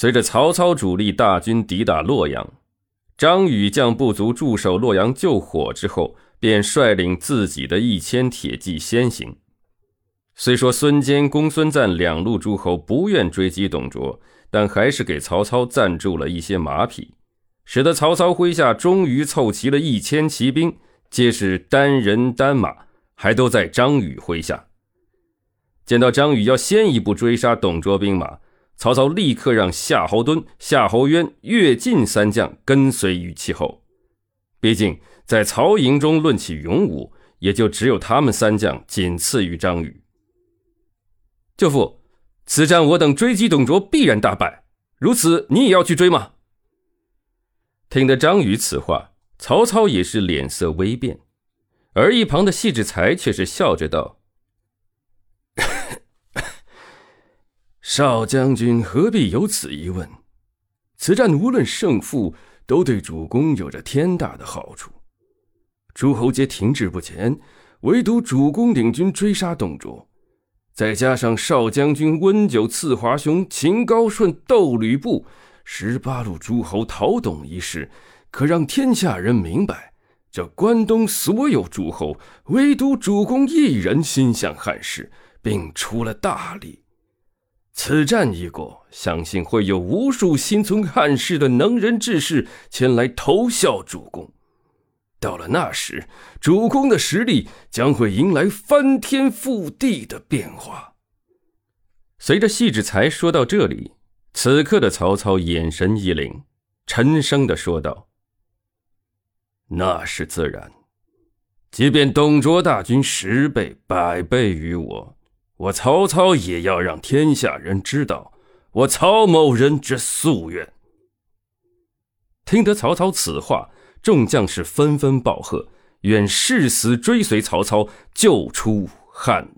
随着曹操主力大军抵达洛阳，张宇将部族驻守洛阳救火之后，便率领自己的一千铁骑先行。虽说孙坚、公孙瓒两路诸侯不愿追击董卓，但还是给曹操赞助了一些马匹，使得曹操麾下终于凑齐了一千骑兵，皆是单人单马，还都在张宇麾下。见到张宇要先一步追杀董卓兵马。曹操立刻让夏侯惇、夏侯渊、乐进三将跟随于其后。毕竟在曹营中论起勇武，也就只有他们三将仅次于张宇。舅父，此战我等追击董卓必然大败，如此你也要去追吗？听得张宇此话，曹操也是脸色微变，而一旁的戏志才却是笑着道。少将军何必有此疑问？此战无论胜负，都对主公有着天大的好处。诸侯皆停滞不前，唯独主公领军追杀董卓，再加上少将军温酒刺华雄、秦高顺斗吕布，十八路诸侯讨董一事，可让天下人明白：这关东所有诸侯，唯独主公一人心向汉室，并出了大力。此战一过，相信会有无数心存汉室的能人志士前来投效主公。到了那时，主公的实力将会迎来翻天覆地的变化。随着戏志才说到这里，此刻的曹操眼神一凛，沉声的说道：“那是自然，即便董卓大军十倍、百倍于我。”我曹操也要让天下人知道我曹某人之夙愿。听得曹操此话，众将士纷纷报贺，愿誓死追随曹操，救出汉